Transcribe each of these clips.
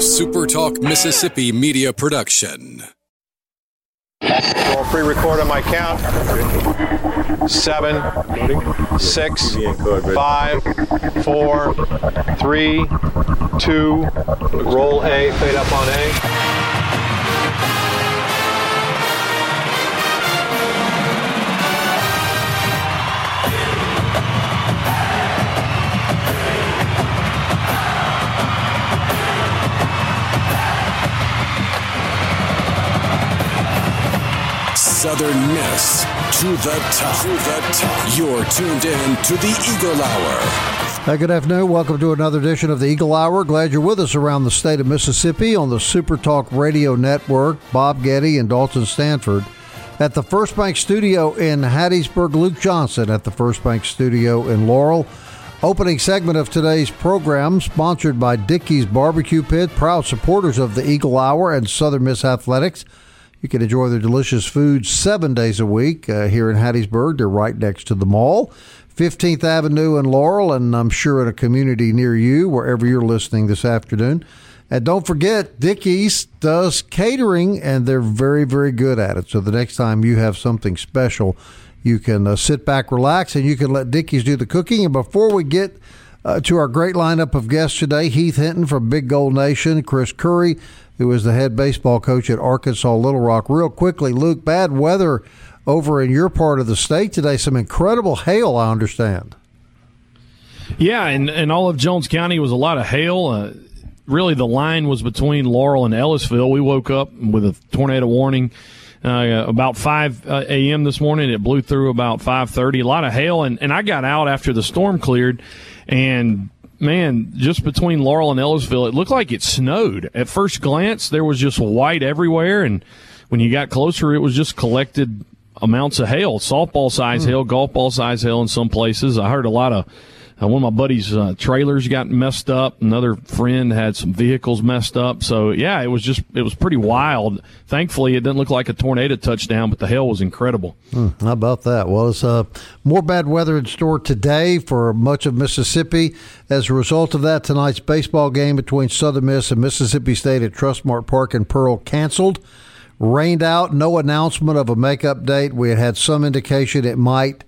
SuperTalk Mississippi media production. I'll pre-record on my count. Seven, six, five, four, three, two. Roll A. Fade up on A. Southern Miss to the top. To the top. You're tuned in to the Eagle Hour. Hey, good afternoon. Welcome to another edition of the Eagle Hour. Glad you're with us around the state of Mississippi on the Super Talk Radio Network. Bob Getty and Dalton Stanford at the First Bank Studio in Hattiesburg. Luke Johnson at the First Bank Studio in Laurel. Opening segment of today's program, sponsored by Dickey's Barbecue Pit, proud supporters of the Eagle Hour and Southern Miss Athletics. You can enjoy their delicious food seven days a week uh, here in Hattiesburg. They're right next to the mall. 15th Avenue and Laurel, and I'm sure in a community near you, wherever you're listening this afternoon. And don't forget, Dickey's does catering, and they're very, very good at it. So the next time you have something special, you can uh, sit back, relax, and you can let Dickey's do the cooking. And before we get uh, to our great lineup of guests today, Heath Hinton from Big Gold Nation, Chris Curry, who is the head baseball coach at Arkansas Little Rock. Real quickly, Luke, bad weather over in your part of the state today. Some incredible hail, I understand. Yeah, and, and all of Jones County was a lot of hail. Uh, really, the line was between Laurel and Ellisville. We woke up with a tornado warning uh, about 5 uh, a.m. this morning. It blew through about 5:30. A lot of hail, and, and I got out after the storm cleared, and man, just between Laurel and Ellisville, it looked like it snowed. At first glance, there was just white everywhere, and when you got closer, it was just collected amounts of hail, softball size hmm. hail, golf ball size hail in some places. I heard a lot of uh, one of my buddies' uh, trailers got messed up. Another friend had some vehicles messed up. So yeah, it was just it was pretty wild. Thankfully, it didn't look like a tornado touchdown, but the hail was incredible. Hmm, how about that? Well, it's uh, more bad weather in store today for much of Mississippi. As a result of that, tonight's baseball game between Southern Miss and Mississippi State at Trustmark Park in Pearl canceled. Rained out. No announcement of a makeup date. We had had some indication it might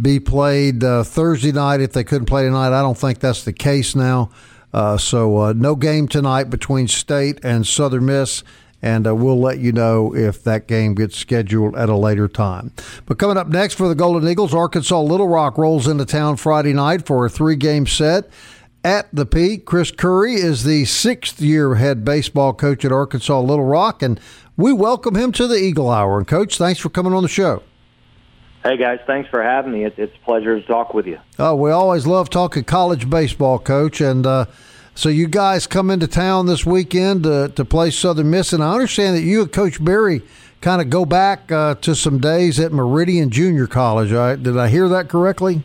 be played uh, Thursday night if they couldn't play tonight. I don't think that's the case now. Uh, so uh, no game tonight between State and Southern Miss, and uh, we'll let you know if that game gets scheduled at a later time. But coming up next for the Golden Eagles, Arkansas Little Rock rolls into town Friday night for a three-game set. At the peak, Chris Curry is the sixth year head baseball coach at Arkansas Little Rock, and we welcome him to the Eagle Hour. And, Coach, thanks for coming on the show. Hey guys, thanks for having me. It's, it's a pleasure to talk with you. Oh, we always love talking college baseball, Coach. And uh, so you guys come into town this weekend to, to play Southern Miss, and I understand that you and Coach Berry kind of go back uh, to some days at Meridian Junior College. Right? Did I hear that correctly?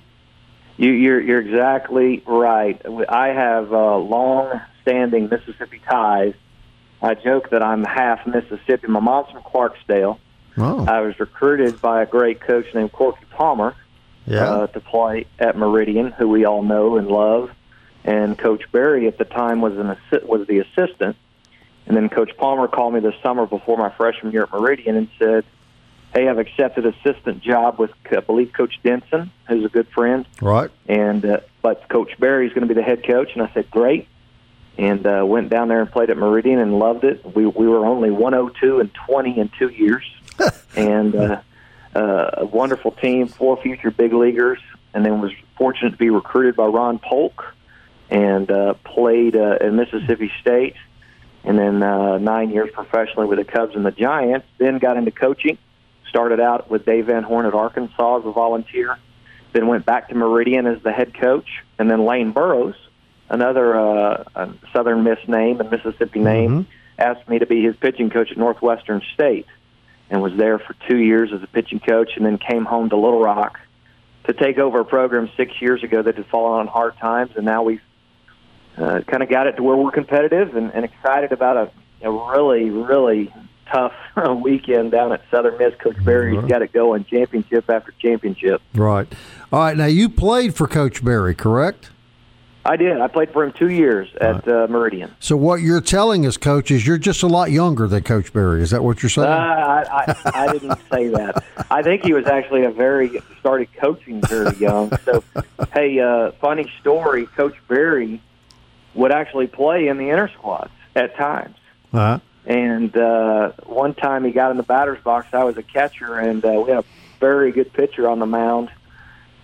You, you're you're exactly right. I have uh, long-standing Mississippi ties. I joke that I'm half Mississippi. My mom's from Clarksdale. Oh. I was recruited by a great coach named Corky Palmer Yeah. uh, to play at Meridian, who we all know and love. And Coach Berry at the time was an assi- was the assistant. And then Coach Palmer called me this summer before my freshman year at Meridian and said, "Hey, I've accepted assistant job with I believe Coach Denson, who's a good friend, right. and uh, but Coach Berry's going to be the head coach." And I said, "Great." And uh, went down there and played at Meridian and loved it. We we were only 102 and 20 in two years, and uh, uh, a wonderful team, four future big leaguers, and then was fortunate to be recruited by Ron Polk and uh, played uh, at Mississippi State, and then uh, nine years professionally with the Cubs and the Giants. Then got into coaching. Started out with Dave Van Horn at Arkansas as a volunteer. Then went back to Meridian as the head coach, and then Lane Burroughs, another uh, uh, Southern Miss name and Mississippi name, asked me to be his pitching coach at Northwestern State, and was there for two years as a pitching coach, and then came home to Little Rock to take over a program six years ago that had fallen on hard times, and now we've uh, kind of got it to where we're competitive and, and excited about a, a really, really tough weekend down at Southern Miss. Coach Berry's got it going, championship after championship. Right. All right. Now you played for Coach Berry, correct? I did. I played for him two years at uh, Meridian. So what you're telling us, coach, is you're just a lot younger than Coach Berry. Is that what you're saying? Uh, I, I, I didn't say that. I think he was actually a very started coaching very young. So, hey, uh, funny story. Coach Berry would actually play in the inner squads at times. Uh-huh. And uh, one time he got in the batter's box. I was a catcher, and uh, we had a very good pitcher on the mound.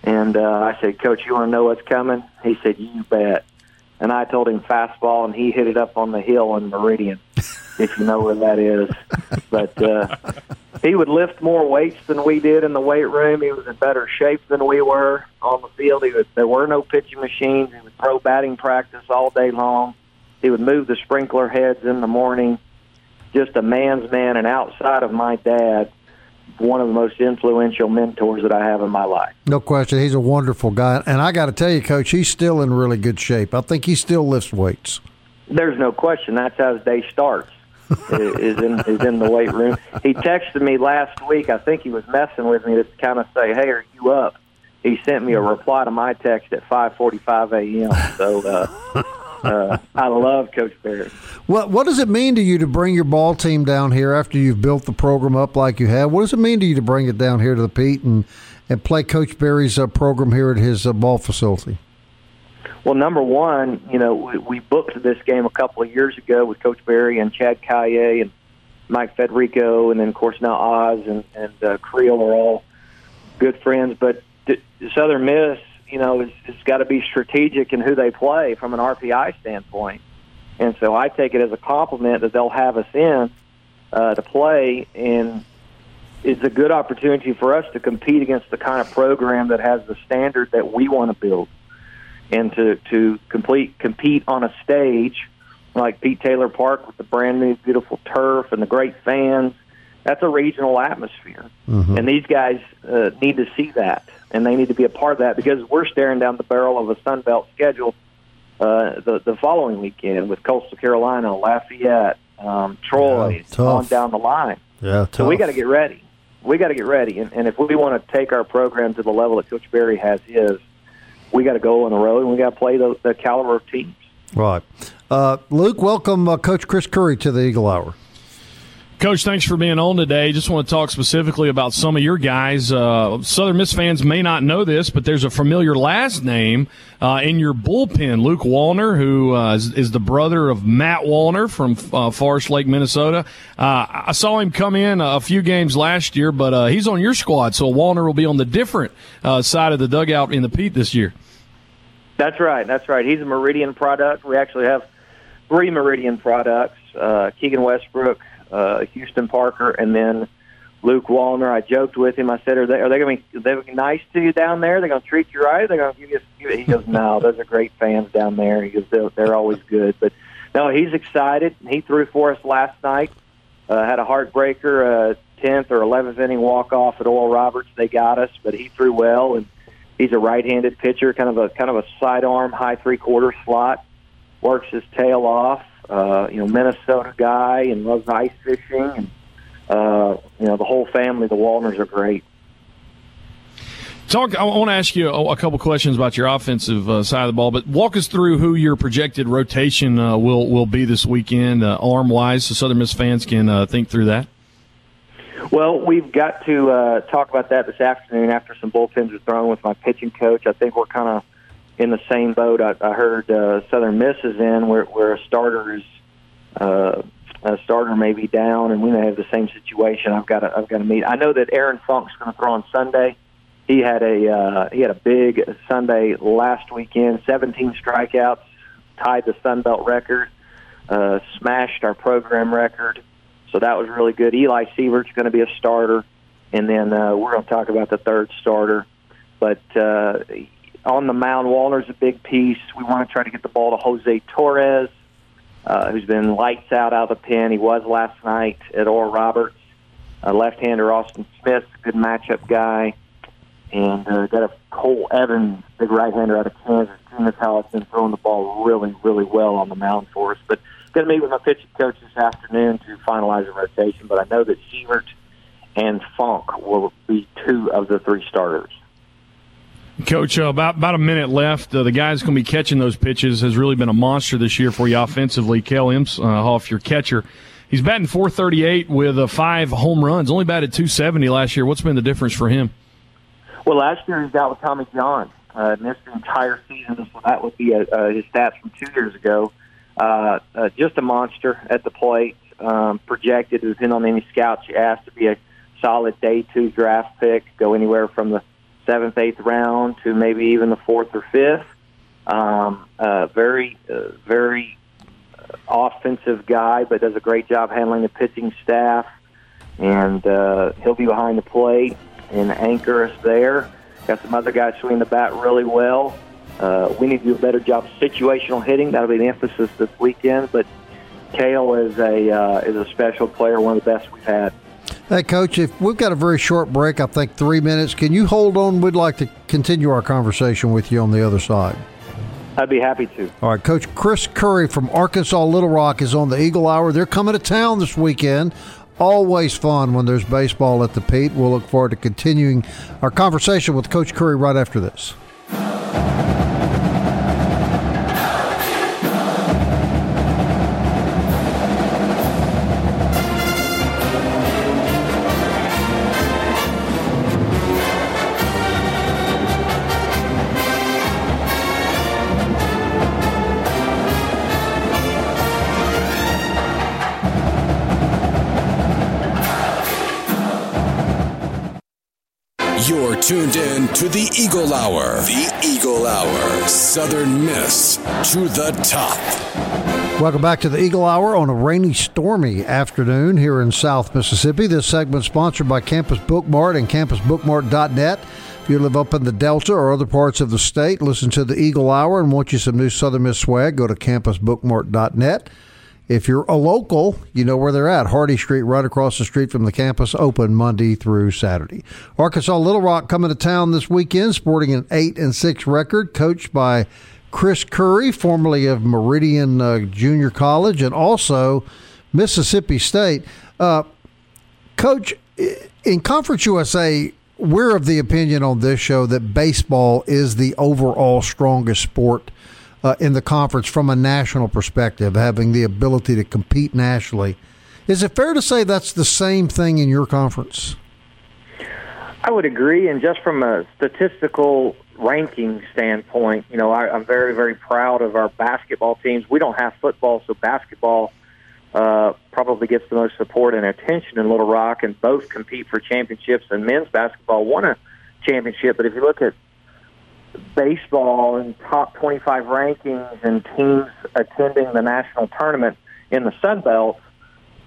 And uh, I said, Coach, you want to know what's coming? He said, You bet. And I told him fastball, and he hit it up on the hill in Meridian, if you know where that is. But uh, he would lift more weights than we did in the weight room. He was in better shape than we were on the field. He would, there were no pitching machines. He would throw batting practice all day long. He would move the sprinkler heads in the morning. Just a man's man, and outside of my dad, one of the most influential mentors that I have in my life. No question. He's a wonderful guy. And I got to tell you, Coach, he's still in really good shape. I think he still lifts weights. There's no question. That's how his day starts. is in is in the weight room. He texted me last week. I think he was messing with me to kind of say, "Hey, are you up?" He sent me a reply to my text at 5:45 a.m. So uh, uh, I love Coach Berry. What What does it mean to you to bring your ball team down here after you've built the program up like you have? What does it mean to you to bring it down here to the Pete and and play Coach Berry's uh, program here at his uh, ball facility? Well, number one, you know, we, we booked this game a couple of years ago with Coach Berry and Chad Caillet and Mike Federico, and then of course now Oz and, and uh, Creel are all good friends. But Southern Miss, you know, it's, it's got to be strategic in who they play from an RPI standpoint. And so I take it as a compliment that they'll have us in uh, to play, and it's a good opportunity for us to compete against the kind of program that has the standard that we want to build and to to complete compete on a stage like Pete Taylor Park with the brand new beautiful turf and the great fans. That's a regional atmosphere, mm-hmm. and these guys uh, need to see that, and they need to be a part of that because we're staring down the barrel of a Sun Belt schedule uh, the the following weekend with Coastal Carolina, Lafayette, um, Troy, yeah, on down the line. Yeah, tough. so we got to get ready. We got to get ready, and, and if we want to take our program to the level that Coach Berry has his, we got to go on the road and we got to play the, the caliber of teams. Right. Uh, Luke, welcome uh, Coach Chris Curry to the Eagle Hour. Coach, thanks for being on today. Just want to talk specifically about some of your guys. Uh, Southern Miss fans may not know this, but there's a familiar last name uh, in your bullpen, Luke Wallner, who uh, is, is, the brother of Matt Wallner from uh, Forest Lake, Minnesota. Uh, I saw him come in a few games last year, but uh, he's on your squad, so Wallner will be on the different side of the dugout in the Pete this year. That's right. That's right. He's a Meridian product. We actually have three Meridian products: Keegan Westbrook uh, Houston Parker, and then Luke Wallner. I joked with him. I said, "Are they are they going to be nice to you down there? They're going to treat you right? They're going to give you?" A, he goes, "No, those are great fans down there." He goes, "They're, they're always good." But no, he's excited. He threw for us last night. Uh, had a heartbreaker, uh, tenth or eleventh inning walk off at Oral Roberts. They got us, but he threw well, and he's a right-handed pitcher, kind of a kind of a sidearm, high three-quarter slot. Works his tail off uh, you know, Minnesota guy and loves ice fishing, and uh, you know, the whole family. The Wallners are great. Talk. I want to ask you a, a couple questions about your offensive uh, side of the ball, but walk us through who your projected rotation uh, will will be this weekend, uh, arm wise, so Southern Miss fans can uh, think through that. Well, we've got to uh, talk about that this afternoon after some bullpens are thrown with my pitching coach. I think we're kind of in the same boat. I, I heard uh, Southern Miss is in where, where a starter is uh, a starter may be down, and we may have the same situation. I've got to I've got to meet. I know that Aaron Funk's going to throw on Sunday. He had a uh, he had a big Sunday last weekend. 17 strikeouts, tied the Sun Belt record, uh, smashed our program record. So that was really good. Eli Sievert's going to be a starter, and then uh, we're going to talk about the third starter. But uh, on the mound, Wallner's a big piece. We want to try to get the ball to Jose Torres, uh, who's been lights out out of the pen. He was last night at Oral Roberts. Uh, left-hander Austin Smith, good matchup guy, and uh, got a Cole Evans, big right-hander out of Kansas. That's how it's been throwing the ball really, really well on the mound for us. But going to meet with my pitching coach this afternoon to finalize the rotation. But I know that Sievert and Funk will be two of the three starters. Coach, uh, about about a minute left. Uh, the guy's going to be catching those pitches has really been a monster this year for you offensively. Kale Emshoff, your catcher, he's batting 438 with uh, five home runs. Only batted 270 last year. What's been the difference for him? Well, last year he's out with Tommy John. Uh, missed the entire season, so that would be uh, his stats from two years ago. Uh, uh, just a monster at the plate. Um, projected, depending on any scouts you ask, to be a solid day two draft pick. Go anywhere from the seventh, eighth round to maybe even the fourth or fifth. Um, uh, very, uh, very offensive guy, but does a great job handling the pitching staff. And uh, he'll be behind the plate and anchor us there. Got some other guys swinging the bat really well. Uh, we need to do a better job situational hitting. That'll be the emphasis this weekend. But Kale is a uh, is a special player, one of the best we've had. Hey, Coach, if we've got a very short break, I think three minutes. Can you hold on? We'd like to continue our conversation with you on the other side. I'd be happy to. All right, Coach Chris Curry from Arkansas Little Rock is on the Eagle Hour. They're coming to town this weekend. Always fun when there's baseball at the Pete. We'll look forward to continuing our conversation with Coach Curry right after this. Tuned in to the Eagle Hour. The Eagle Hour. Southern Miss to the top. Welcome back to the Eagle Hour on a rainy, stormy afternoon here in South Mississippi. This segment sponsored by Campus Bookmart and campusbookmart.net. If you live up in the Delta or other parts of the state, listen to the Eagle Hour and want you some new Southern Miss swag, go to campusbookmart.net. If you're a local, you know where they're at. Hardy Street, right across the street from the campus, open Monday through Saturday. Arkansas Little Rock coming to town this weekend, sporting an eight and six record, coached by Chris Curry, formerly of Meridian uh, Junior College, and also Mississippi State. Uh, Coach, in Conference USA, we're of the opinion on this show that baseball is the overall strongest sport uh, in the conference from a national perspective, having the ability to compete nationally. Is it fair to say that's the same thing in your conference? I would agree, and just from a statistical ranking standpoint, you know, I, I'm very, very proud of our basketball teams. We don't have football, so basketball uh, probably gets the most support and attention in Little Rock, and both compete for championships. And men's basketball won a championship, but if you look at baseball and top 25 rankings and teams attending the national tournament in the Sun Belt,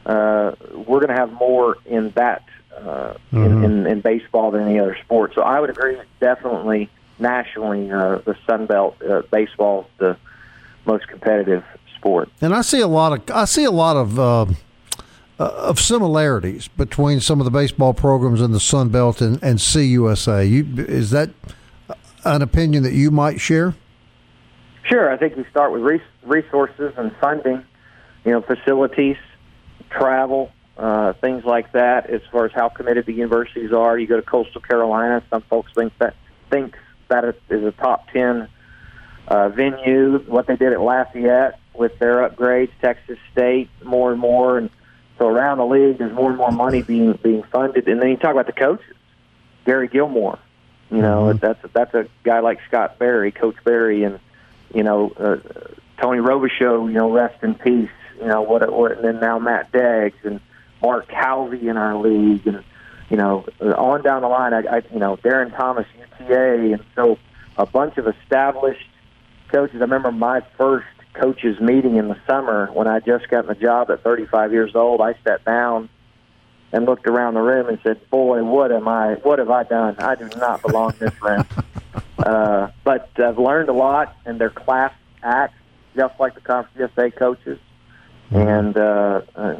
uh, we're going to have more in that uh, mm-hmm. in, in, in baseball than any other sport. So I would agree, definitely nationally, uh, the Sun Belt uh, baseball is the most competitive sport. And I see a lot of I see a lot of. Uh, uh, of similarities between some of the baseball programs in the Sun Belt and, and CUSA. You, is that an opinion that you might share? Sure. I think you start with resources and funding, you know, facilities, travel, uh, things like that. As far as how committed the universities are, you go to Coastal Carolina. Some folks think that think that is a top ten uh, venue. What they did at Lafayette with their upgrades, Texas State, more and more, and so around the league, there's more and more money being being funded. And then you talk about the coaches, Gary Gilmore, you know, mm-hmm. that's that's a guy like Scott Berry, Coach Berry, and you know uh, Tony Robichaux. You know, rest in peace. You know what? what and then now Matt Deggs and Mark Calvi in our league, and you know on down the line. I, I you know Darin Thomas, UTA, and so a bunch of established coaches. I remember my first coaches meeting in the summer when I just got the job at 35 years old. I sat down and looked around the room and said, "Boy, what am I? What have I done? I do not belong in this room." uh, but I've learned a lot, and their class acts just like the Conference USA coaches, and uh, uh,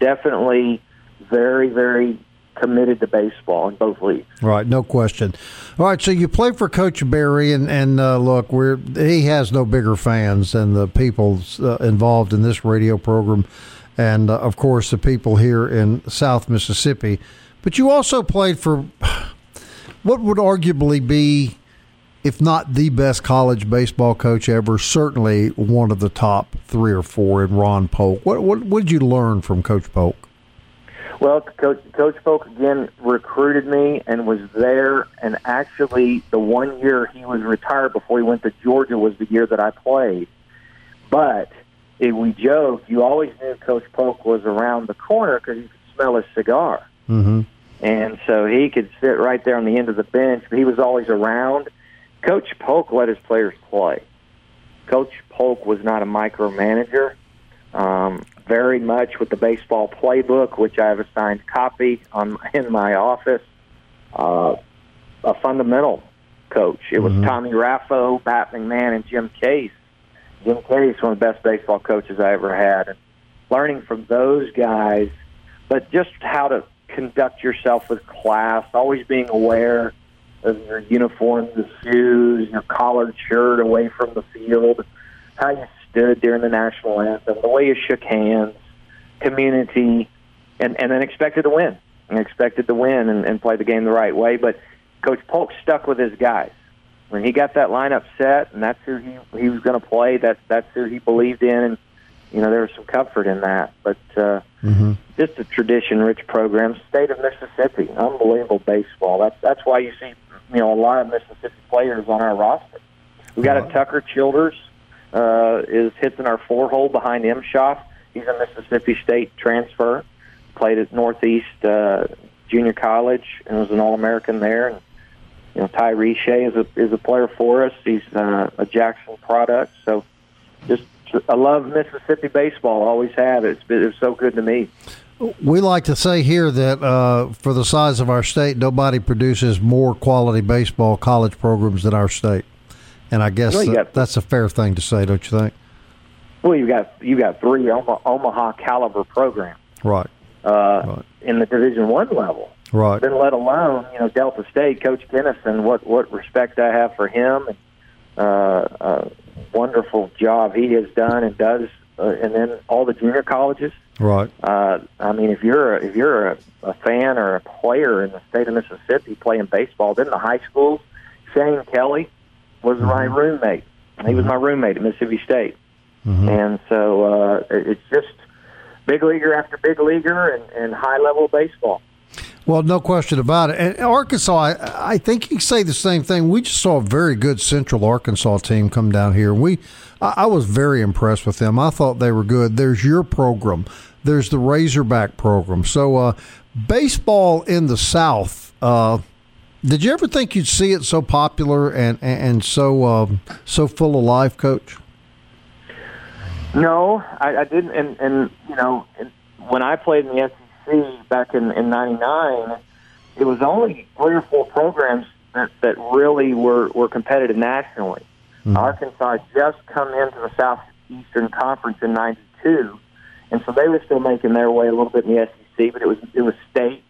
definitely very, very committed to baseball in both leagues. Right, no question. All right, so you play for Coach Berry, and and uh, look, we're he has no bigger fans than the people uh, involved in this radio program and uh, of course the people here in South Mississippi. But you also played for what would arguably be if not the best college baseball coach ever, certainly one of the top three or four in Ron Polk. What what, what did you learn from Coach Polk? Well, Coach, Coach Polk again recruited me and was there. And actually, the one year he was retired before he went to Georgia was the year that I played. But if we joked, you always knew Coach Polk was around the corner because you could smell his cigar. Mm-hmm. And so he could sit right there on the end of the bench. But he was always around. Coach Polk let his players play. Coach Polk was not a micromanager. Um, very much with the baseball playbook, which I have a signed copy on in my office. Uh, a fundamental coach. It was Mhm. Tommy Raffo, Pat McMahon, and Jim Case. Jim Case, one of the best baseball coaches I ever had, and learning from those guys, but just how to conduct yourself with class, always being aware of your uniform, the shoes, your collared shirt away from the field, how you stood during the national anthem, the way you shook hands, community, and, and then expected to win. And expected to win and, and play the game the right way. But Coach Polk stuck with his guys. When he got that lineup set and that's who he he was going to play, that that's who he believed in and you know, there was some comfort in that. But uh Mm-hmm. just a tradition rich program. State of Mississippi, unbelievable baseball. That's that's why you see you know a lot of Mississippi players on our roster. We got a Tucker Childers uh, is hits in our four hole behind Emshoff. He's a Mississippi State transfer. Played at Northeast uh, Junior College and was an All American there. And you know Ty Riche is a is a player for us. He's uh, a Jackson product. So just I love Mississippi baseball. Always have. It's been it's so good to me. We like to say here that uh, for the size of our state, nobody produces more quality baseball college programs than our state. And I guess Well, that- got- that's a fair thing to say, don't you think? Well, you got you got three Omaha, Omaha caliber programs Right, uh, Right. in the Division One level. Right. Then let alone you know Delta State, Coach Kinnison. What what respect I have for him and uh, uh, wonderful job he has done and does. Uh, and then all the junior colleges. Right. Uh, I mean, if you're a, if you're a, a fan or a player in the state of Mississippi playing baseball, then the high schools, Shane Kelly was my roommate. He was my roommate at Mississippi State, and so uh, it's just big leaguer after big leaguer and, and high level baseball. Well, no question about it. And Arkansas, I, I think you say the same thing. We just saw a very good Central Arkansas team come down here. We, I, I was very impressed with them. I thought they were good. There's your program. There's the Razorback program. So, uh, baseball in the South. Uh, did you ever think you'd see it so popular and and, and so um, so full of life, Coach? No, I, I didn't. And, and you know, when I played in the SEC back in in '99, it was only three or four programs that that really were were competitive nationally. Mm-hmm. Arkansas just come into the Southeastern Conference in '92, and so they were still making their way a little bit in the SEC. But it was it was state.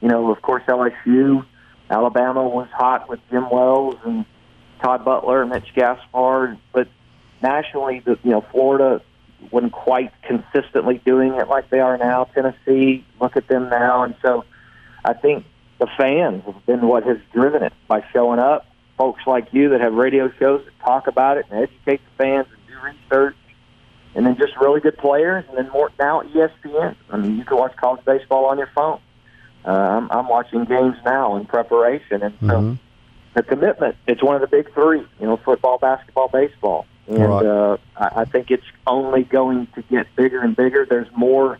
You know, of course, LSU, Alabama was hot with Jim Wells and Todd Butler and Mitch Gaspard, but nationally, the you know Florida wasn't quite consistently doing it like they are now. Tennessee, look at them now, and so I think the fans have been what has driven it by showing up. Folks like you that have radio shows that talk about it and educate the fans and do research, and then just really good players, and then more now ESPN. I mean, you can watch college baseball on your phone. Uh, I'm, I'm watching games now in preparation, and so the commitment. It's one of the big three. You know, football, basketball, baseball, and Right. uh, I, I think it's only going to get bigger and bigger. There's more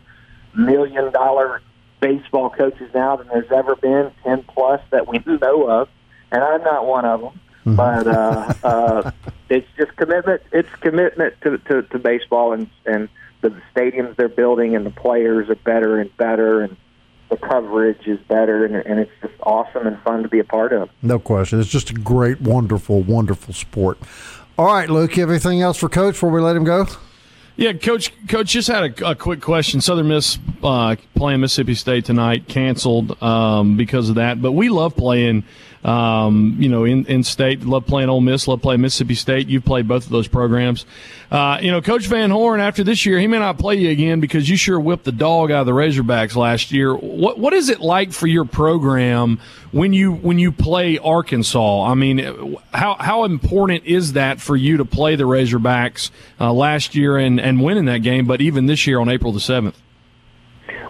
million dollar baseball coaches now than there's ever been, ten plus that we know of, and I'm not one of them. But uh, uh, it's just commitment. It's commitment to, to, to baseball, and and the stadiums they're building, and the players are better and better, and the coverage is better, and, and it's just awesome and fun to be a part of. No question. It's just a great, wonderful, wonderful sport. All right, Luke. You have anything else for Coach before we let him go? Yeah, coach. Coach, just had a, a quick question. Southern Miss uh, playing Mississippi State tonight, canceled um, because of that. But we love playing um, you know, in, in state. Love playing Ole Miss. Love playing Mississippi State. You've played both of those programs. Uh, you know, Coach Van Horn, after this year, he may not play you again because you sure whipped the dog out of the Razorbacks last year. What What is it like for your program when you when you play Arkansas? I mean, how how important is that for you to play the Razorbacks uh, last year and and winning that game, but even this year on April the seventh?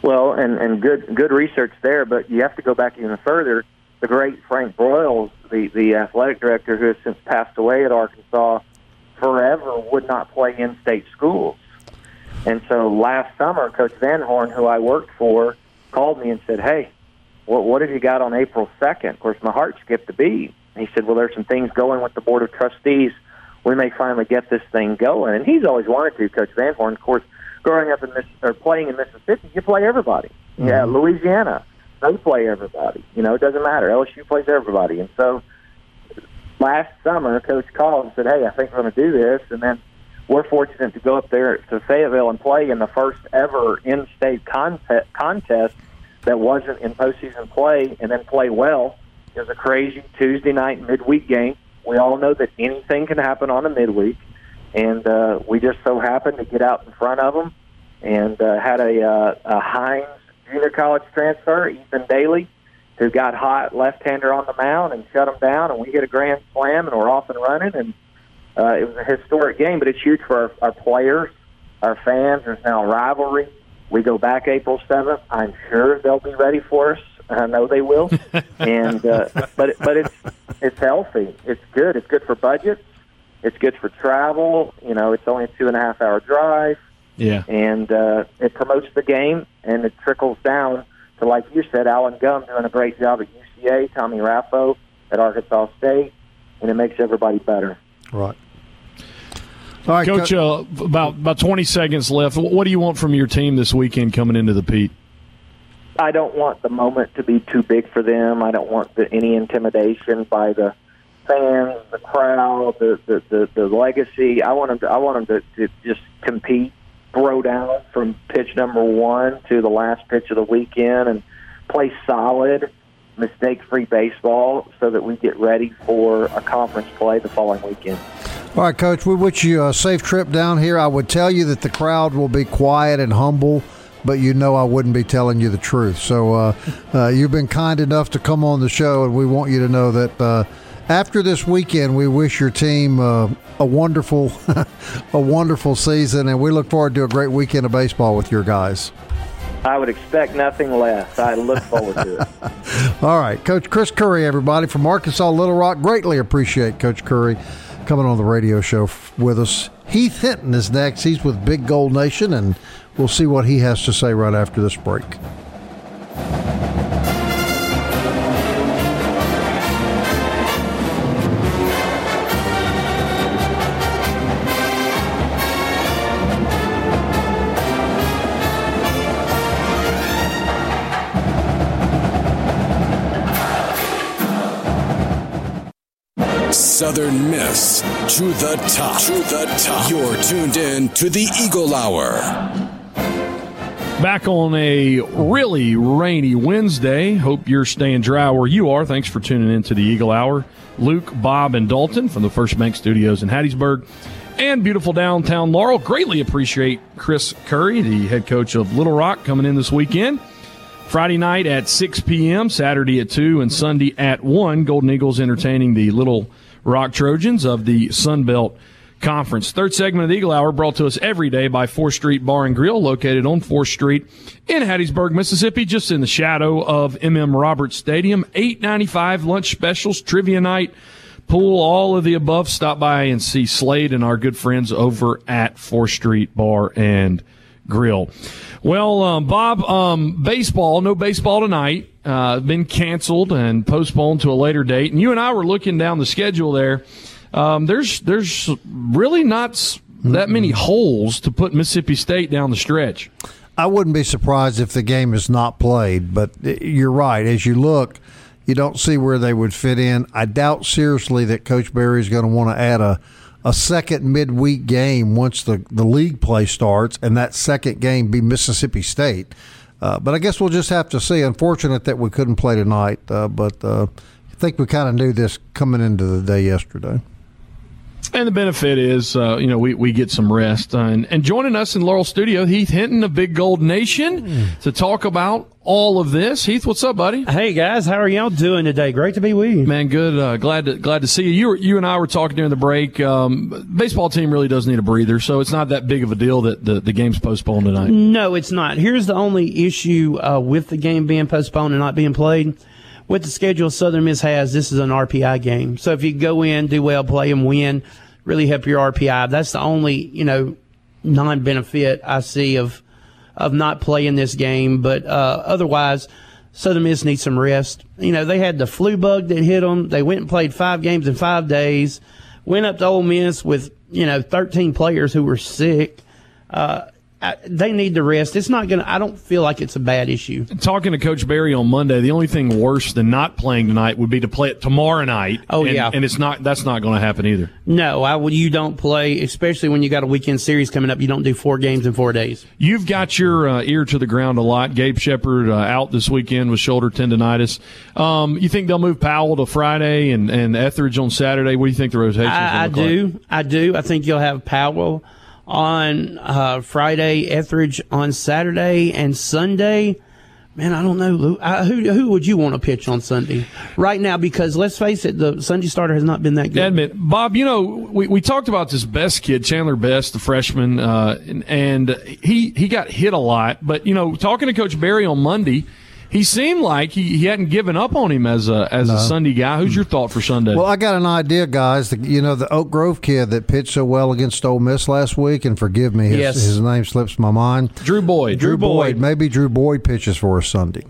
Well, and and good good research there, but you have to go back even further the great Frank Broyles, the the athletic director who has since passed away at Arkansas, forever would not play in-state schools. And so last summer, Coach Van Horn, who I worked for, called me and said, "Hey, what what have you got on April 2nd? Of course, my heart skipped a beat. He said, "Well, there's some things going with the board of trustees. We may finally get this thing going." And he's always wanted to, Coach Van Horn. Of course, growing up in Miss or playing in Mississippi, you play everybody. Mm-hmm. Yeah, Louisiana, they play everybody. You know, it doesn't matter. LSU plays everybody. And so last summer, Coach called and said, "Hey, I think we're going to do this." And then we're fortunate to go up there to Fayetteville and play in the first ever in-state contest, contest that wasn't in postseason play, and then play well. It was a crazy Tuesday night midweek game. We all know that anything can happen on a midweek, and uh, we just so happened to get out in front of them and uh, had a, uh, a Hinds junior college transfer, Ethan Daly, who got hot left-hander on the mound and shut him down, and we hit a grand slam and we're off and running. And uh, it was a historic game, but it's huge for our, our players, our fans. There's now a rivalry. We go back April 7th. I'm sure they'll be ready for us. I know they will. and uh, but but it's it's healthy. It's good. It's good for budgets. It's good for travel. You know, it's only a two and a half hour drive. Yeah. And uh, it promotes the game, and it trickles down to, like you said, Allen Gum doing a great job at UCA, Tommy Raffo at Arkansas State, and it makes everybody better. Right. All right, Coach. Uh, about about twenty seconds left. What do you want from your team this weekend coming into the Pete? I don't want the moment to be too big for them. I don't want the, any intimidation by the fans, the crowd, the the, the, the legacy. I want them. To, I want them to, to just compete throw down from pitch number one to the last pitch of the weekend and play solid, mistake free baseball so that we get ready for a conference play the following weekend. All right, Coach, we wish you a safe trip down here. I would tell you that the crowd will be quiet and humble, but you know I wouldn't be telling you the truth. So uh, uh, you've been kind enough to come on the show, and we want you to know that. Uh, after this weekend, we wish your team uh, a wonderful, a wonderful season, and we look forward to a great weekend of baseball with your guys. I would expect nothing less. I look forward to it. All right, Coach Chris Curry, everybody from Arkansas Little Rock. Greatly appreciate Coach Curry coming on the radio show with us. Heath Hinton is next. He's with Big Gold Nation, and we'll see what he has to say right after this break. Southern Miss to the top. To the top. You're tuned in to the Eagle Hour. Back on a really rainy Wednesday. Hope you're staying dry where you are. Thanks for tuning in to the Eagle Hour. Luke, Bob, and Dalton from the First Bank Studios in Hattiesburg and beautiful downtown Laurel. Greatly appreciate Chris Curry, the head coach of Little Rock, coming in this weekend. Friday night at 6 p.m., Saturday at 2, and Sunday at 1. Golden Eagles entertaining the Little Rock Trojans of the Sun Belt Conference. Third segment of the Eagle Hour brought to us every day by 4th Street Bar and Grill, located on 4th Street in Hattiesburg, Mississippi, just in the shadow of MM Roberts Stadium. 895 lunch specials, trivia night, pool, all of the above. Stop by and see Slade and our good friends over at 4th Street Bar and Grill. Well, um, Bob, um, baseball, no baseball tonight uh, been canceled and postponed to a later date. And you and I were looking down the schedule there. Um, there's there's really not that many holes to put Mississippi State down the stretch. I wouldn't be surprised if the game is not played, but you're right. As you look, you don't see where they would fit in. I doubt seriously that Coach Berry is going to want to add a a second midweek game once the, the league play starts, and that second game be Mississippi State. Uh, but I guess we'll just have to see. Unfortunate that we couldn't play tonight, uh, but uh, I think we kind of knew this coming into the day yesterday. And the benefit is, uh, you know, we, we get some rest. Uh, and, and joining us in Laurel Studio, Heath Hinton of Big Gold Nation mm. to talk about all of this. Heath, what's up, buddy? Hey guys, how are y'all doing today? Great to be with you, man. Good. Uh, glad to glad to see you. You you and I were talking during the break. Um, baseball team really does need a breather, so it's not that big of a deal that the, the game's postponed tonight. No, it's not. Here's the only issue uh, with the game being postponed and not being played with the schedule Southern Miss has, this is an RPI game. So if you go in, do well, play and win, really help your RPI. That's the only, you know, non-benefit I see of of not playing this game. But uh, otherwise, Southern Miss needs some rest. You know, they had the flu bug that hit them. They went and played five games in five days. Went up to Ole Miss with you know 13 players who were sick. Uh, they need the rest. It's not going to, I don't feel like it's a bad issue. Talking to Coach Berry on Monday, the only thing worse than not playing tonight would be to play it tomorrow night. Oh, and, yeah. And it's not, that's not going to happen either. No, I you don't play, especially when you got a weekend series coming up. You don't do four games in four days. You've got your uh, ear to the ground a lot. Gabe Shepard uh, out this weekend with shoulder tendonitis. Um, you think they'll move Powell to Friday and, and Etheridge on Saturday? What do you think the rotation I, I do. Like? I do. I think you'll have Powell on uh, Friday, Etheridge on Saturday, and Sunday. Man, I don't know. Uh, who who would you want to pitch on Sunday right now? Because let's face it, the Sunday starter has not been that good. Admit, Bob. You know, we, we talked about this Best kid, Chandler Best, the freshman, uh, and, and he he got hit a lot. But you know, talking to Coach Berry on Monday he seemed like he, he hadn't given up on him as a as no. a Sunday guy. Who's your thought for Sunday? Well, I got an idea, guys. The, you know the Oak Grove kid that pitched so well against Ole Miss last week, and forgive me, his, yes. his name slips my mind. Drew Boyd. Drew, Drew Boyd. Boyd. Maybe Drew Boyd pitches for a Sunday.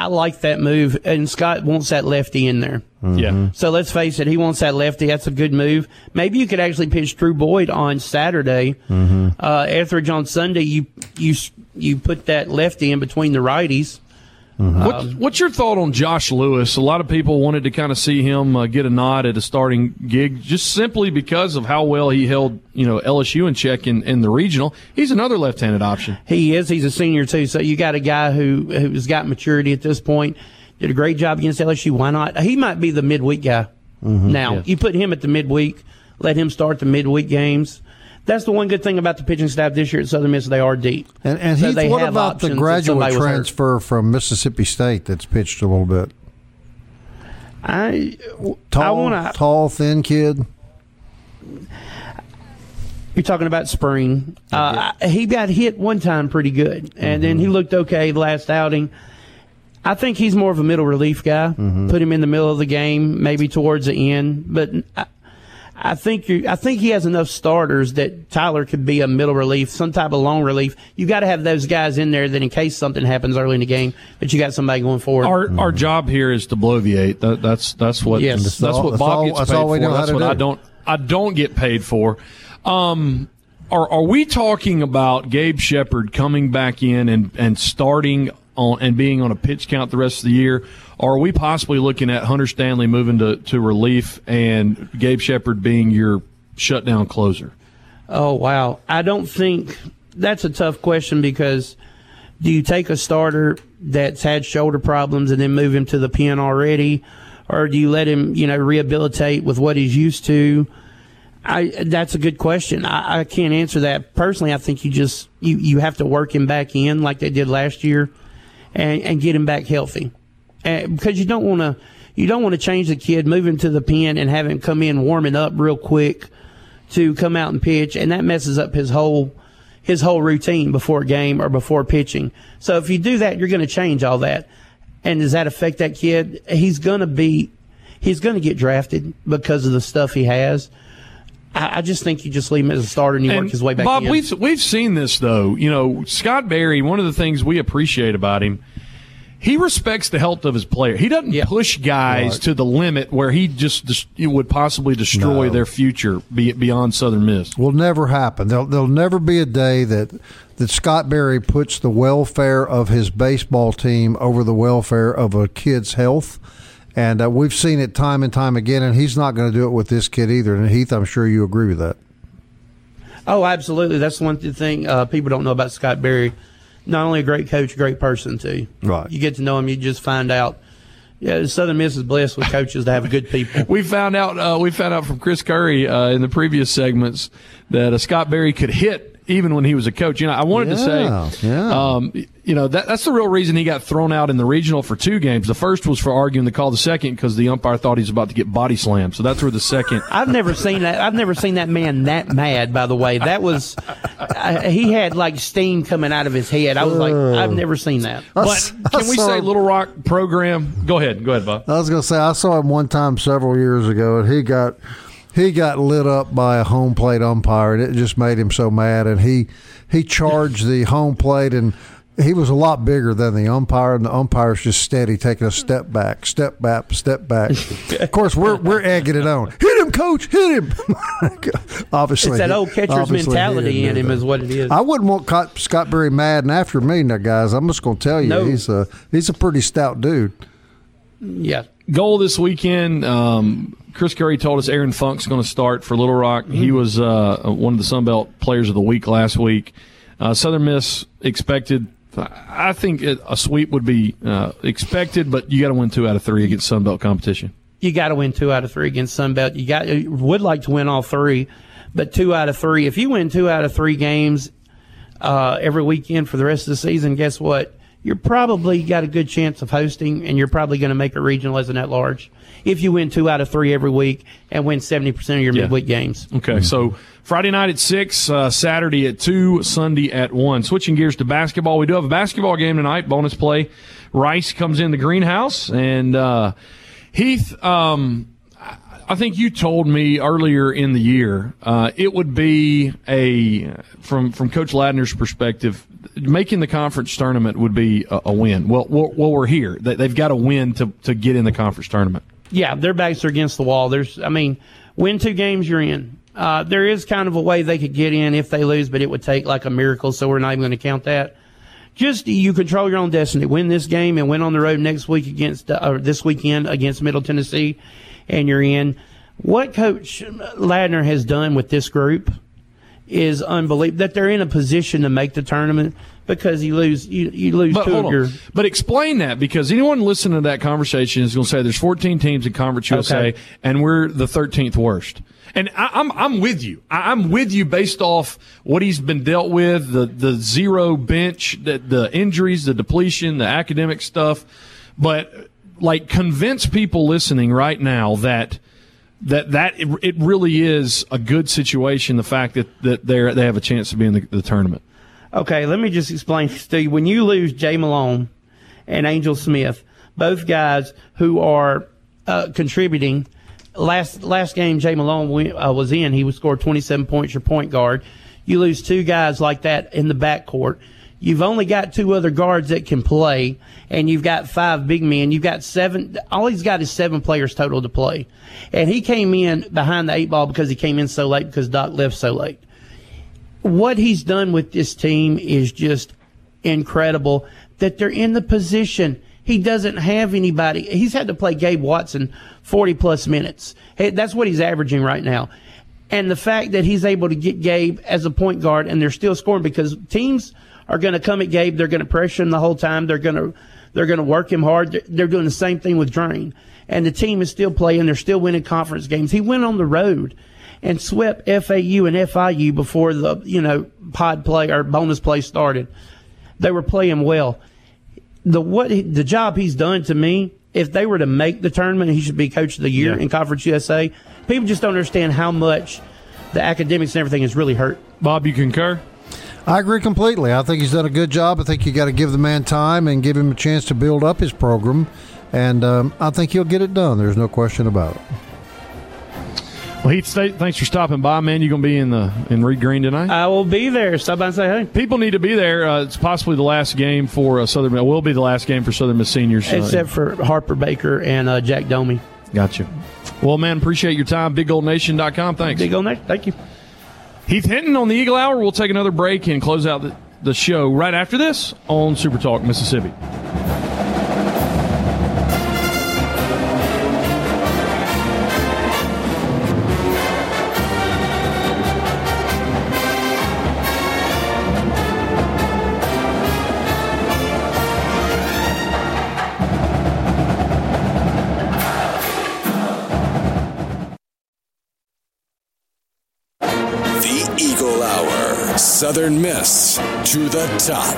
I like that move, and Scott wants that lefty in there. Mm-hmm. Yeah. So let's face it, he wants that lefty. That's a good move. Maybe you could actually pitch Drew Boyd on Saturday, mm-hmm. uh, Etheridge on Sunday. You you you put that lefty in between the righties Mm-hmm. What, what's your thought on Josh Lewis? A lot of people wanted to kind of see him uh, get a nod at a starting gig, just simply because of how well he held, you know, LSU in check in, in the regional. He's another left-handed option. He is. He's a senior too. So you got a guy who who's got maturity at this point. Did a great job against LSU. Why not? He might be the midweek guy. Mm-hmm. Now yeah. you put him at the midweek. Let him start the midweek games that's the one good thing about the pitching staff this year at Southern Miss. They are deep. And, and so Heath, what about the graduate transfer from Mississippi State that's pitched a little bit? I tall, I wanna, tall, thin kid. You're talking about spring. Uh, he got hit one time pretty good, and mm-hmm. then he mm-hmm. looked okay last outing. I think he's more of a middle relief guy. Mm-hmm. Put him in the middle of the game, maybe towards the end. But I, I think you I think he has enough starters that Tyler could be a middle relief, some type of long relief. You got to have those guys in there that in case something happens early in the game, that you got somebody going forward. Our mm-hmm. our job here is to bloviate. That, that's that's what yes. that's, that's what Bob all, gets paid for. That's what do. I don't I don't get paid for. Um, are are we talking about Gabe Shepard coming back in and and starting on and being on a pitch count the rest of the year? Or are we possibly looking at Hunter Stanley moving to, to relief and Gabe Shepard being your shutdown closer? Oh, wow. I don't think that's a tough question because do you take a starter that's had shoulder problems and then move him to the pen already? Or do you let him, you know, rehabilitate with what he's used to? I, that's a good question. I, I can't answer that personally. I think you just you, you have to work him back in like they did last year, and, and get him back healthy uh, because you don't want to you don't want to change the kid, move him to the pen, and have him come in warming up real quick to come out and pitch, and that messes up his whole his whole routine before a game or before pitching. So if you do that, you're going to change all that. And does that affect that kid? He's going to be he's going to get drafted because of the stuff he has. I, I just think you just leave him as a starter and you and work his way back. Bob, in. we've we've seen this though. You know, Scott Berry. One of the things we appreciate about him he respects the health of his player. He doesn't yeah. push guys right. to the limit where he just it would possibly destroy no. their future beyond Southern Miss. Will never happen. There'll, there'll never be a day that that Scott Berry puts the welfare of his baseball team over the welfare of a kid's health. And uh, we've seen it time and time again, and he's not going to do it with this kid either. And Heath, I'm sure you agree with that. Oh, absolutely. That's one thing uh, people don't know about Scott Berry not only a great coach, a great person too. Right. You get to know him, you just find out. Yeah, Southern Miss is blessed with coaches to have good people. We found out. Uh, we found out from Chris Curry uh, in the previous segments that uh, Scott Berry could hit even when he was a coach. You know, I wanted Yeah, to say, yeah. um, you know, that, that's the real reason he got thrown out in the regional for two games. The first was for arguing the call. The second because the umpire thought he was about to get body slammed. So that's where the second. I've never seen that. I've never seen that man that mad. By the way, that was uh, he had like steam coming out of his head. I was like, I've never seen that. I But can we say him- Little Rock program? Go ahead. Go ahead, Bob. I was going to say I saw him one time several years ago, and he got he got lit up by a home plate umpire, and it just made him so mad. And he he charged the home plate, and he was a lot bigger than the umpire, and the umpire's just steady taking a step back, step back, step back. of course, we're we're egging it on. Hit him, coach! Hit him! obviously, It's that old catcher's mentality in him, that. is what it is. I wouldn't want Scott, Scott Berry mad and after me now, guys. I'm just going to tell you, No. he's a he's a pretty stout dude. yeah. Goal this weekend. Um, Chris Curry told us Aaron Funk's going to start for Little Rock. Mm-hmm. He was uh, one of the Sun Belt Players of the Week last week. Uh, Southern Miss expected. I think it, a sweep would be uh, expected, but you got to win two out of three against Sun Belt competition. you got to win two out of three against Sunbelt. You got you would like to win all three, but two out of three. If you win two out of three games uh, every weekend for the rest of the season, guess what? You're probably got a good chance of hosting, and you're probably going to make a regional as an at large. If you win two out of three every week and win seventy percent of your Yeah. midweek games, Okay, so Friday night at six, uh, Saturday at two, Sunday at one. Switching gears to basketball, we do have a basketball game tonight. Bonus play. Rice comes in the greenhouse, and uh, Heath. Um, I think you told me earlier in the year uh, it would be a from from Coach Ladner's perspective, making the conference tournament would be a, a win. Well, well, well, we're here. They, they've got to win to to get in the conference tournament. yeah, their backs are against the wall. There's, I mean, win two games, you're in. Uh, there is kind of a way they could get in if they lose, but it would take like a miracle, so we're not even going to count that. Just you control your own destiny. Win this game and win on the road next week against, uh, or this weekend against Middle Tennessee, and you're in. What Coach Ladner has done with this group is unbelievable. That they're in a position to make the tournament because you lose, you, you lose But two of your. But explain that because anyone listening to that conversation is going to say there's 14 teams in Conference USA Okay. and we're the 13th worst. And I, I'm I'm with you. I, I'm with you based off what he's been dealt with, the the zero bench, the the injuries, the depletion, the academic stuff. But like convince people listening right now that that that it, it really is a good situation. The fact that that they they have a chance to be in the, the tournament. Okay, let me just explain to you. When you lose Jay Malone and Angel Smith, both guys who are uh, contributing, last last game Jay Malone uh, was in, he was scored 27 points, your point guard. You lose two guys like that in the backcourt. You've only got two other guards that can play, and you've got five big men. You've got seven. All he's got is seven players total to play, and he came in behind the eight ball because he came in so late because Doc left so late. What he's done with this team is just incredible that they're in the position. He doesn't have anybody. He's had to play gabe watson 40 plus minutes that's what he's averaging right now. And the fact that he's able to get gabe as a point guard and they're still scoring because teams are going to come at gabe they're going to pressure him the whole time they're going to they're going to work him hard They're- doing the same thing with Draine and the team is still playing they're still winning conference games he went on the road and swept FAU and FIU before the you know pod play or bonus play started. They were playing well. The what he, the job he's done to me. If they were to make the tournament, he should be coach of the year Yeah. in Conference USA. People just don't understand how much the academics and everything has really hurt. Bob, you concur? I agree completely. I think he's done a good job. I think you got to give the man time and give him a chance to build up his program, and um, I think he'll get it done. There's no question about it. Well, Heath, stay, thanks for stopping by, man. You going to be in the in Reed Green tonight? I will be there. Stop by and say hey. People need to be there. Uh, it's possibly the last game for uh, Southern. It will be the last game for Southern Miss seniors. uh, Except for Harper Baker and uh, Jack Domi. gotcha. Well, man, appreciate your time. BigGoldNation.com. Thanks. Big on that. Thank you. Heath Hinton on the Eagle Hour. We'll take another break and close out the, the show right after this on Super Talk Mississippi. Southern Miss to the top.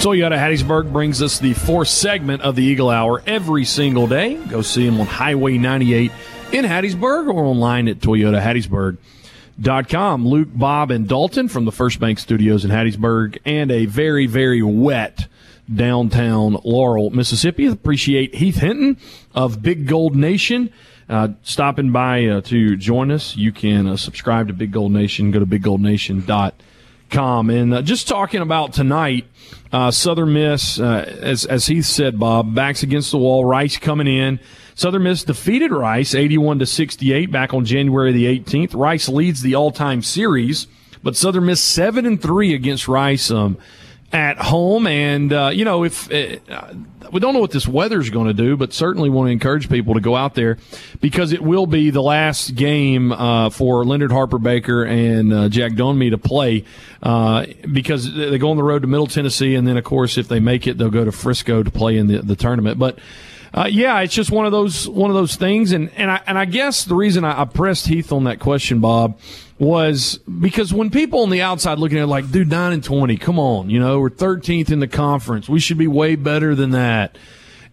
Toyota Hattiesburg brings us the fourth segment of the Eagle Hour every single day. Go see them on Highway 98 in Hattiesburg or online at toyotahattiesburg.com. Luke, Bob, and Dalton from the First Bank Studios in Hattiesburg and a very, very wet downtown Laurel, Mississippi. Appreciate Heath Hinton of Big Gold Nation. Uh, stopping by uh, to join us. You can uh, subscribe to Big Gold Nation. Go to biggoldnation.com. And uh, just talking about tonight, uh, Southern Miss, uh, as, as Heath said, Bob, backs against the wall. Rice coming in. Southern Miss defeated Rice 81 to 68 back on January the 18th. Rice leads the all-time series, but Southern Miss 7 and 3 against Rice. Um, at home. And, uh, you know, if uh, we don't know what this weather's going to do, but certainly want to encourage people to go out there because it will be the last game uh, for Leonard Harper Baker and uh, Jack Donme to play uh, because they go on the road to Middle Tennessee. And then, of course, if they make it, they'll go to Frisco to play in the, the tournament. But, uh, yeah, it's just one of those one of those things, and and I and I guess the reason I, I pressed Heath on that question, Bob, was because when people on the outside looking at it like, dude, nine and twenty, come on, you know, we're thirteenth in the conference, we should be way better than that.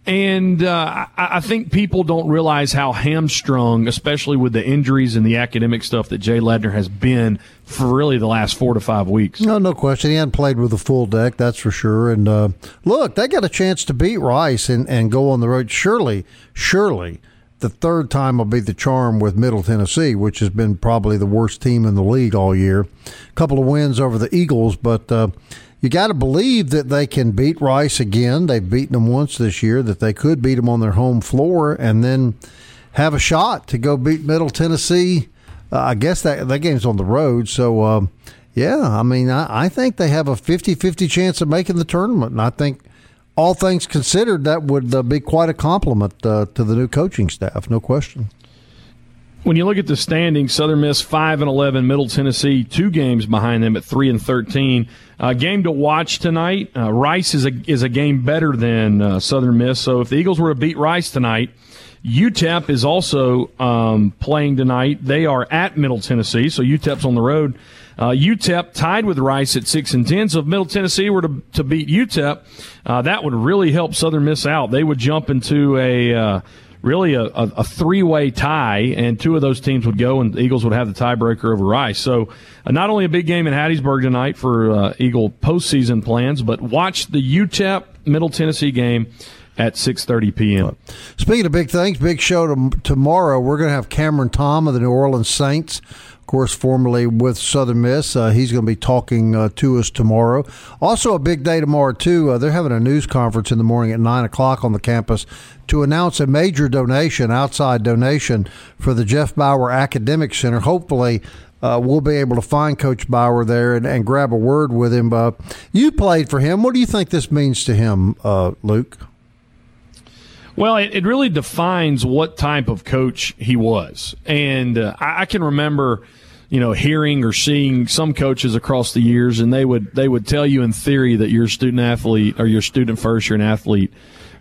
And uh, I, think people don't realize how hamstrung, especially with the injuries and the academic stuff that Jay Ladner has been for really the last four to five weeks. No, no question. He hadn't played with a full deck, that's for sure. And uh, look, they got a chance to beat Rice and, and go on the road. Surely, surely the third time will be the charm with Middle Tennessee, which has been probably the worst team in the league all year. A couple of wins over the Eagles, but uh, you got to believe that they can beat Rice again. They've beaten them once this year, that they could beat them on their home floor and then have a shot to go beat Middle Tennessee. Uh, I guess that, that game's on the road. So, uh, yeah, I mean, I, I think they have a 50 50 chance of making the tournament. And I think all things considered, that would uh, be quite a compliment uh, to the new coaching staff, no question. When you look at the standings, Southern Miss five and eleven, Middle Tennessee two games behind them at three and thirteen. Uh, game to watch tonight. Uh, Rice is a is a game better than uh, Southern Miss. So if the Eagles were to beat Rice tonight, UTEP is also um, playing tonight. They are at Middle Tennessee, so UTEP's on the road. Uh, UTEP tied with Rice at six and ten. So if Middle Tennessee were to, to beat UTEP, uh, that would really help Southern Miss out. They would jump into a uh, really a, a, a three way tie, and two of those teams would go, and the Eagles would have the tiebreaker over Rice. So uh, not only a big game in Hattiesburg tonight for uh, Eagle postseason plans, but watch the UTEP Middle Tennessee game at 6:30 p.m. Speaking of big things, big show to, tomorrow. We're going to have Cameron Tom of the New Orleans Saints of course, formerly with Southern Miss. Uh, he's going to be talking uh, to us tomorrow. Also, a big day tomorrow, too. Uh, they're having a news conference in the morning at 9 o'clock on the campus to announce a major donation, outside donation, for the Jeff Bower Academic Center. Hopefully, uh, we'll be able to find Coach Bower there and, and grab a word with him. Uh, you played for him. What do you think this means to him, uh, Luke? Well, it, it, really defines what type of coach he was. And uh, I, I, can remember you know, hearing or seeing some coaches across the years, and they would they would tell you in theory that you're a student athlete or you're student first, you're an athlete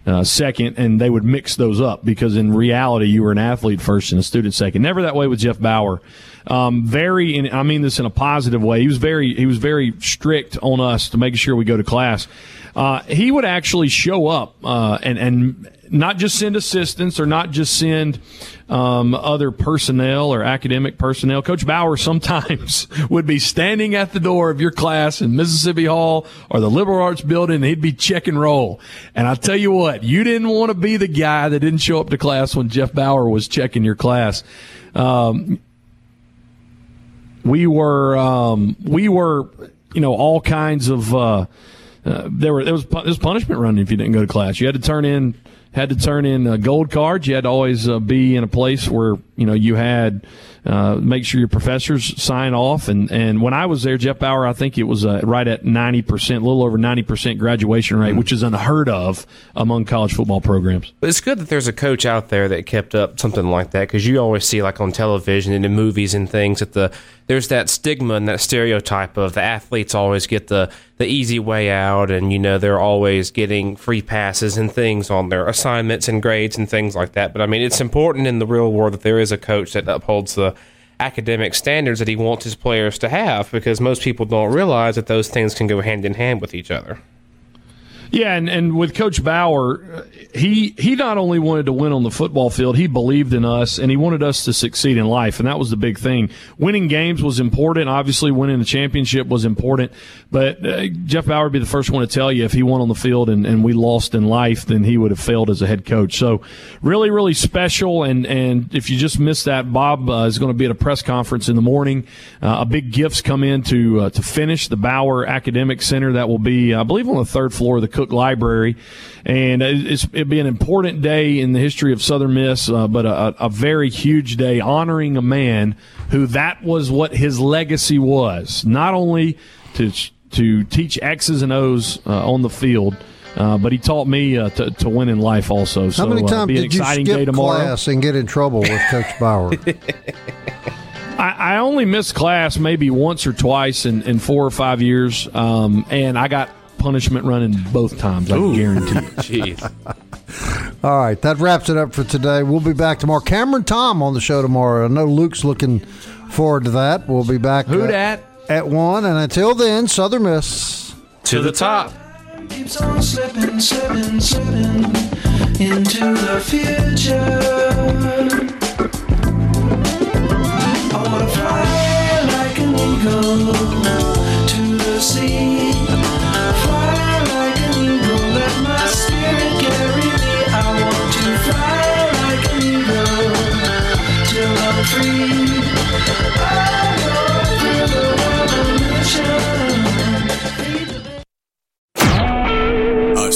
uh, second, and they would mix those up because in reality you were an athlete first and a student second. Never that way with Jeff Bower Um, very, and I mean this in a positive way. He was very he was very strict on us to make sure we go to class. Uh, he would actually show up uh, and and not just send assistants or not just send um, other personnel or academic personnel. Coach Bower sometimes would be standing at the door of your class in Mississippi Hall or the Liberal Arts Building, he'd be check and roll. And I tell you what, you didn't want to be the guy that didn't show up to class when Jeff Bower was checking your class. Um, we were, um, we were, you know, all kinds of. Uh, uh, there were there was there was punishment running if you didn't go to class. You had to turn in had to turn in uh, gold cards. You had to always uh, be in a place where you know you had uh, make sure your professors sign off. And, and when I was there, Jeff Bower, I think it was uh, right at 90%, a little over 90% graduation rate, mm-hmm. which is unheard of among college football programs. But it's good that there's a coach out there that kept up something like that because you always see, like on television and in movies and things, that the there's that stigma and that stereotype of the athletes always get the, the easy way out and you know they're always getting free passes and things on their assignments and grades and things like that but i mean it's important in the real world that there is a coach that upholds the academic standards that he wants his players to have because most people don't realize that those things can go hand in hand with each other. Yeah, and, and with Coach Bower, he he not only wanted to win on the football field, he believed in us and he wanted us to succeed in life, and that was the big thing. Winning games was important. Obviously, winning the championship was important. But uh, Jeff Bower would be the first one to tell you if he won on the field and, and we lost in life, then he would have failed as a head coach. So, really, really special. And and if you just missed that, Bob uh, is going to be at a press conference in the morning. Uh, a big gifts come in to uh, to finish the Bower Academic Center that will be, I believe, on the third floor of the Cook Library, and it'll be an important day in the history of Southern Miss, uh, but a, a, very huge day honoring a man who that was what his legacy was. Not only to to teach X's and O's uh, on the field. Uh, but he taught me uh, to, to, win in life also. So, How many uh, times did you skip class and get in trouble with Coach Bower? I, I, only missed class maybe once or twice in, in four or five years, um, and I got punishment running both times. I guarantee you. Jeez. All right, that wraps it up for today. We'll be back tomorrow. Cameron Tom on the show tomorrow. I know Luke's looking forward to that. We'll be back. Who uh, that? At one, and until then, Southern Miss to the top. Keeps on slipping, slipping, slipping into the future.